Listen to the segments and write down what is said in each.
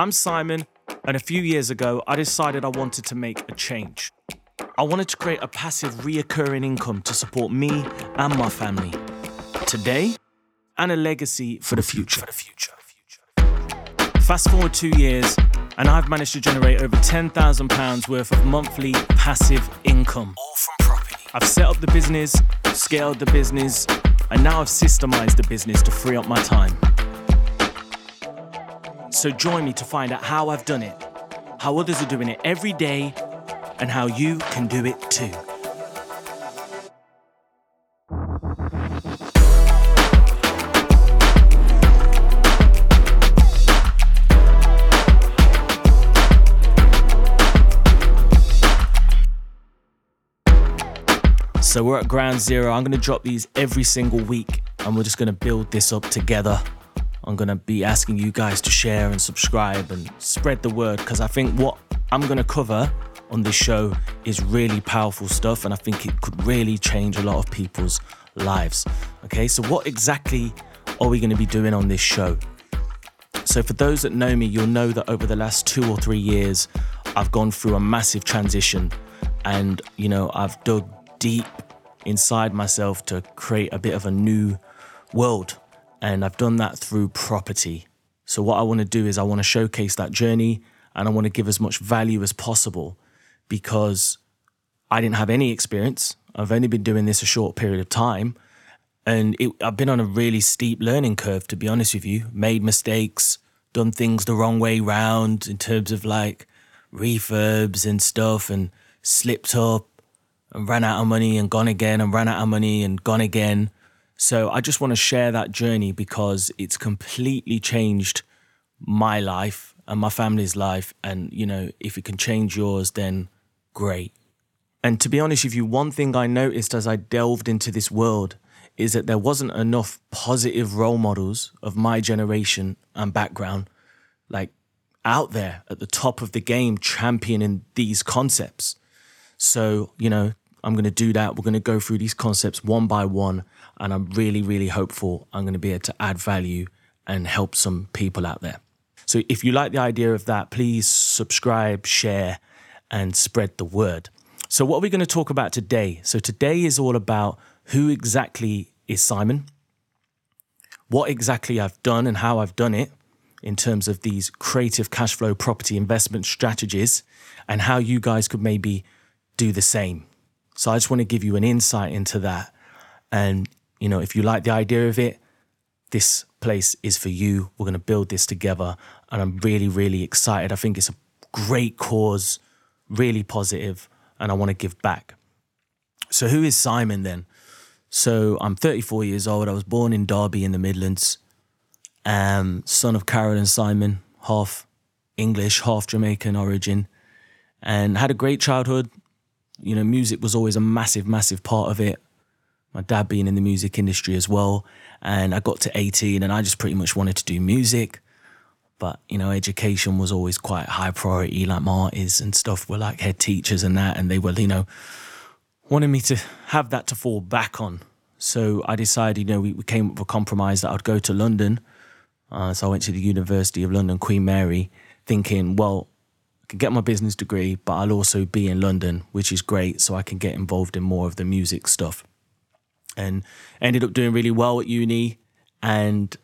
I'm Simon, and a few years ago, I decided I wanted to make a change. I wanted to create a passive, reoccurring income to support me and my family today and a legacy for the future. For the future. Fast forward two years, and I've managed to generate over £10,000 worth of monthly passive income. All from property. I've set up the business, scaled the business, and now I've systemized the business to free up my time. So join me to find out how I've done it, how others are doing it every day, and how you can do it too. So we're at ground zero. I'm going to drop these every single week and we're just going to build this up together. I'm going to be asking you guys to share and subscribe and spread the word because I think what I'm going to cover on this show is really powerful stuff and I think it could really change a lot of people's lives. Okay, so what exactly are we going to be doing on this show? So, for those that know me, you'll know that over the last two or three years, I've gone through a massive transition and, you know, I've dug deep inside myself to create a bit of a new world. And I've done that through property. So, what I want to do is I want to showcase that journey and I want to give as much value as possible because I didn't have any experience. I've only been doing this a short period of time. And it, I've been on a really steep learning curve, to be honest with you. Made mistakes, done things the wrong way round in terms of like refurbs and stuff, and slipped up and ran out of money and gone again and ran out of money and gone again. So I just want to share that journey because it's completely changed my life and my family's life. And, you know, if it can change yours, then great. And to be honest with you, one thing I noticed as I delved into this world is that there wasn't enough positive role models of my generation and background, like out there at the top of the game, championing these concepts. So, you know, I'm going to do that. We're going to go through these concepts one by one. And I'm really, really hopeful I'm going to be able to add value and help some people out there. So if you like the idea of that, please subscribe, share, and spread the word. So, what are we going to talk about today? So, today is all about who exactly is Simon, what exactly I've done and how I've done it in terms of these creative cash flow property investment strategies, and how you guys could maybe do the same. So I just want to give you an insight into that. And, you know, if you like the idea of it, this place is for you. We're going to build this together. And I'm really, really excited. I think it's a great cause, really positive, and I want to give back. So, who is Simon then? So, I'm 34 years old. I was born in Derby in the Midlands. Um, son of Carol and Simon, half English, half Jamaican origin, and had a great childhood you know, music was always a massive, massive part of it. My dad being in the music industry as well. And I got to 18 and I just pretty much wanted to do music. But, you know, education was always quite high priority, like my is and stuff were like head teachers and that. And they were, you know, wanted me to have that to fall back on. So I decided, you know, we, we came up with a compromise that I'd go to London. Uh, so I went to the University of London, Queen Mary, thinking, well, can get my business degree, but I'll also be in London, which is great. So I can get involved in more of the music stuff. And ended up doing really well at uni. And,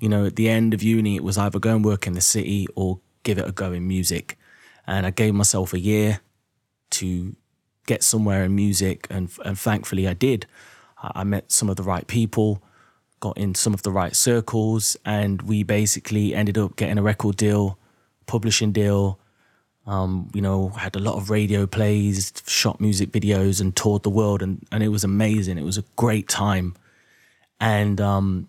you know, at the end of uni, it was either go and work in the city or give it a go in music. And I gave myself a year to get somewhere in music. And, and thankfully, I did. I met some of the right people, got in some of the right circles, and we basically ended up getting a record deal, publishing deal, um, you know, had a lot of radio plays, shot music videos, and toured the world, and and it was amazing. It was a great time, and um,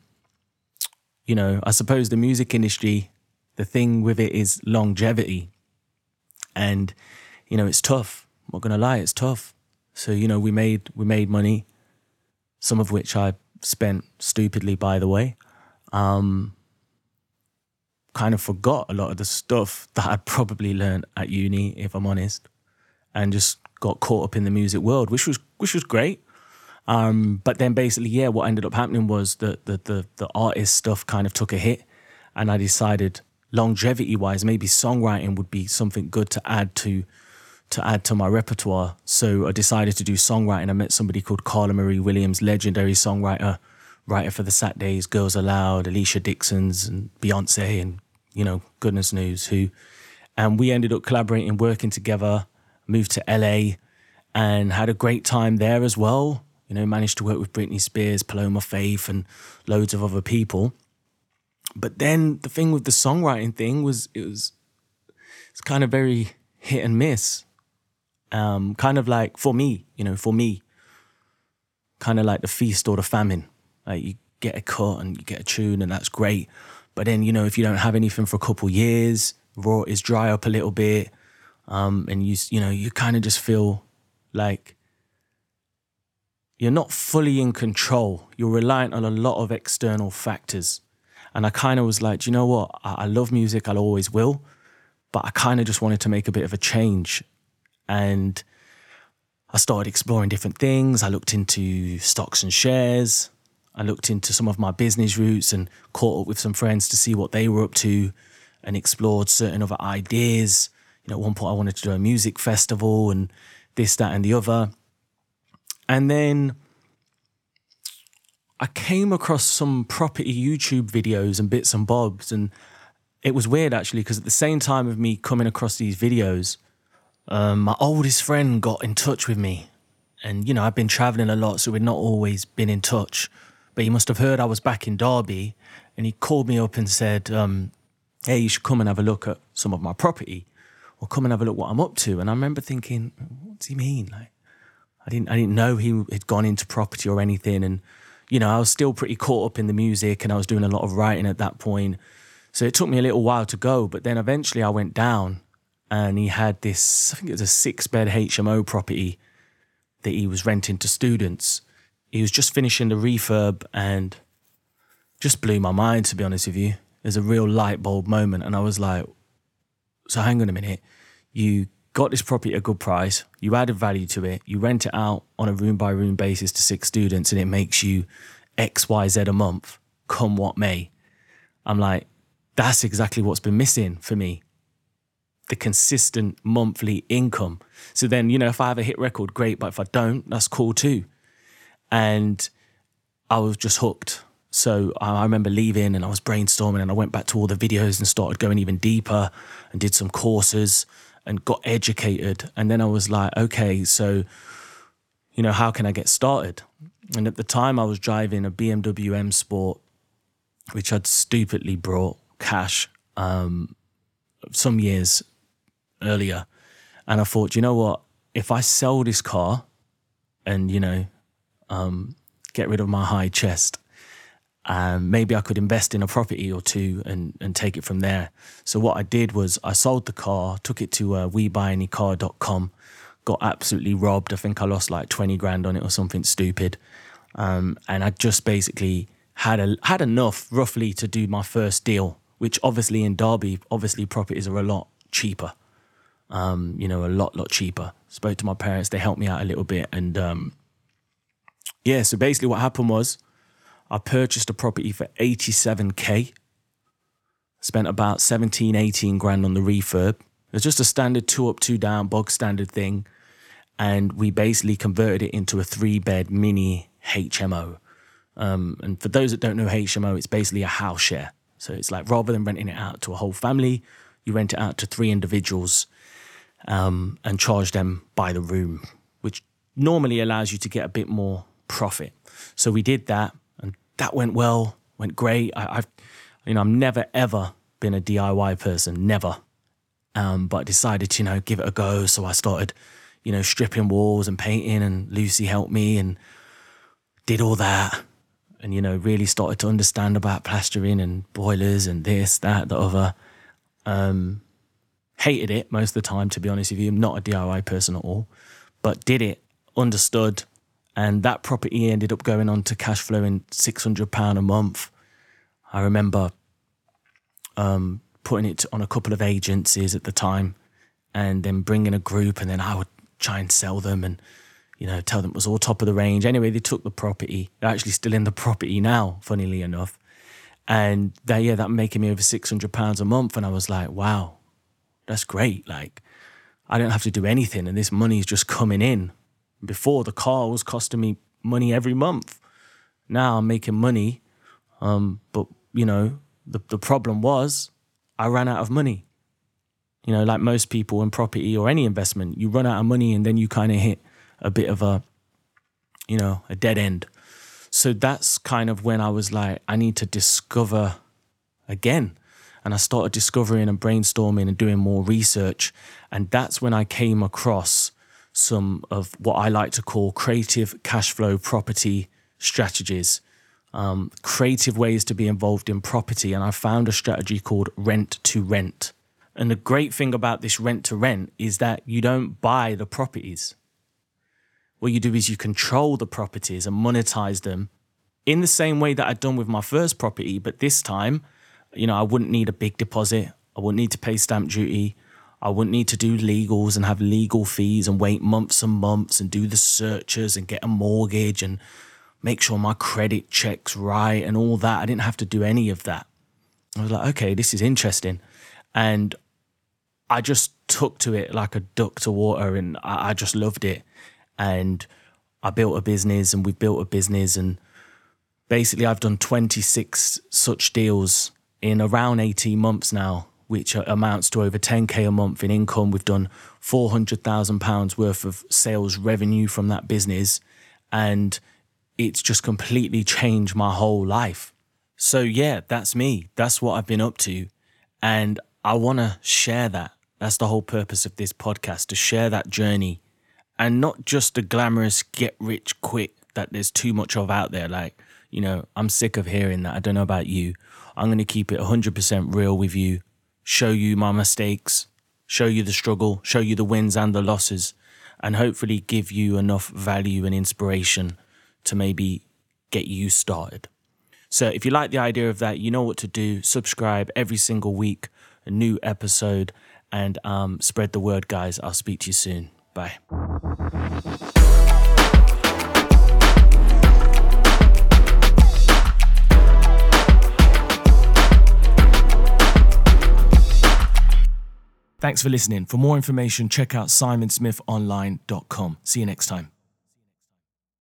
you know, I suppose the music industry, the thing with it is longevity, and you know, it's tough. I'm not gonna lie, it's tough. So you know, we made we made money, some of which I spent stupidly, by the way. Um, kind of forgot a lot of the stuff that I'd probably learned at uni, if I'm honest, and just got caught up in the music world, which was which was great. Um, but then basically, yeah, what ended up happening was that the, the the artist stuff kind of took a hit, and I decided, longevity wise, maybe songwriting would be something good to add to to add to my repertoire. So I decided to do songwriting. I met somebody called Karla Marie Williams, legendary songwriter, writer for the Saturdays, Girls Aloud, Alesha Dixon's, and Beyonce, and you know, goodness knows who. And we ended up collaborating, working together. Moved to LA, and had a great time there as well. You know, managed to work with Britney Spears, Paloma Faith, and loads of other people. But then the thing with the songwriting thing was it was it's kind of very hit and miss. Um, kind of like for me, you know, for me, kind of like the feast or the famine. Like you get a cut and you get a tune and that's great. But then, you know, if you don't have anything for a couple years, raw is dry up a little bit, um, and you you know you kind of just feel like you're not fully in control. You're reliant on a lot of external factors, and I kind of was like, you know what? I, I love music. I always will, but I kind of just wanted to make a bit of a change, and I started exploring different things. I looked into stocks and shares. I looked into some of my business routes and caught up with some friends to see what they were up to and explored certain other ideas you know, at one point I wanted to do a music festival and this, that, and the other. And then I came across some property YouTube videos and bits and bobs. And it was weird actually, because at the same time of me coming across these videos, um, my oldest friend got in touch with me. And, you know, I've been traveling a lot, so we'd not always been in touch. But he must have heard I was back in Derby and he called me up and said, um, Hey, you should come and have a look at some of my property or come and have a look what I'm up to. And I remember thinking, what does he mean? Like, I didn't, I didn't know he had gone into property or anything. And, you know, I was still pretty caught up in the music and I was doing a lot of writing at that point. So it took me a little while to go. But then eventually I went down and he had this, I think it was a six bed HMO property that he was renting to students. He was just finishing the refurb and just blew my mind, to be honest with you. It was a real light bulb moment. And I was like, so hang on a minute. You got this property at a good price, you added value to it, you rent it out on a room by room basis to six students, and it makes you X, Y, Z a month, come what may. I'm like, that's exactly what's been missing for me. The consistent monthly income. So then, you know, if I have a hit record, great, but if I don't, that's cool too. And I was just hooked. So I remember leaving and I was brainstorming and I went back to all the videos and started going even deeper and did some courses and got educated. And then I was like, okay, so, you know, how can I get started? And at the time I was driving a BMW M Sport, which I'd stupidly brought cash um, some years earlier. And I thought, you know what? If I sell this car and, you know, um, get rid of my high chest, um, maybe I could invest in a property or two and, and take it from there. So what I did was I sold the car, took it to uh, WeBuyAnyCar.com, got absolutely robbed. I think I lost like 20 grand on it or something stupid. Um, and I just basically had a, had enough roughly to do my first deal, which obviously in Derby, obviously properties are a lot cheaper. Um, you know, a lot, lot cheaper. Spoke to my parents, they helped me out a little bit. And um, yeah, so basically what happened was I purchased a property for 87k. Spent about 17, 18 grand on the refurb. It was just a standard two up, two down, bog standard thing. And we basically converted it into a three bed mini HMO. Um, and for those that don't know HMO, it's basically a house share. So it's like rather than renting it out to a whole family, you rent it out to three individuals um, and charge them by the room, which normally allows you to get a bit more profit. So we did that and that went well, went great. I, have you know, I've never ever been a DIY person, never. Um, but decided to, you know, give it a go. So I started, you know, stripping walls and painting, and Lucy helped me and did all that. And, you know, really started to understand about plastering and boilers and this, that, the other. Um, hated it most of the time, to be honest with you. I'm not a DIY person at all, but did it, understood, and that property ended up going on to cash flowing £600 a month. I remember um, putting it on a couple of agencies at the time and then bringing a group and then I would try and sell them and, you know, tell them it was all top of the range. Anyway, they took the property. They're actually still in the property now, funnily enough. And that, yeah, that making me over £600 a month. And I was like, wow, that's great. Like, I don't have to do anything. And this money is just coming in. Before, the car was costing me money every month. Now I'm making money. Um, but, you know, the, the problem was I ran out of money. You know, like most people in property or any investment, you run out of money and then you kind of hit a bit of a, you know, a dead end. So that's kind of when I was like, I need to discover again. And I started discovering and brainstorming and doing more research. And that's when I came across some of what I like to call creative cash flow property strategies, um, creative ways to be involved in property. And I found a strategy called rent to rent. And the great thing about this rent to rent is that you don't buy the properties. What you do is you control the properties and monetize them in the same way that I'd done with my first property. But this time, you know, I wouldn't need a big deposit. I wouldn't need to pay stamp duty. I wouldn't need to do legals and have legal fees and wait months and months and do the searches and get a mortgage and make sure my credit checks right and all that. I didn't have to do any of that. I was like, okay, this is interesting. And I just took to it like a duck to water and I, I just loved it. And I built a business and we built a business and basically I've done 26 such deals in around 18 months now, which amounts to over 10k a month in income. We've done 400,000 pounds worth of sales revenue from that business and it's just completely changed my whole life. So yeah, that's me. That's what I've been up to and I want to share that that's the whole purpose of this podcast to share that journey and not just the glamorous get rich quick that there's too much of out there. Like, you know, I'm sick of hearing that. I don't know about you. I'm going to keep it 100% real with you, show you my mistakes, show you the struggle, show you the wins and the losses, and hopefully give you enough value and inspiration to maybe get you started. So if you like the idea of that, you know what to do. Subscribe every single week, a new episode and um, spread the word, guys. I'll speak to you soon. Bye. Thanks for listening. For more information, check out simonsmithonline.com. See you next time.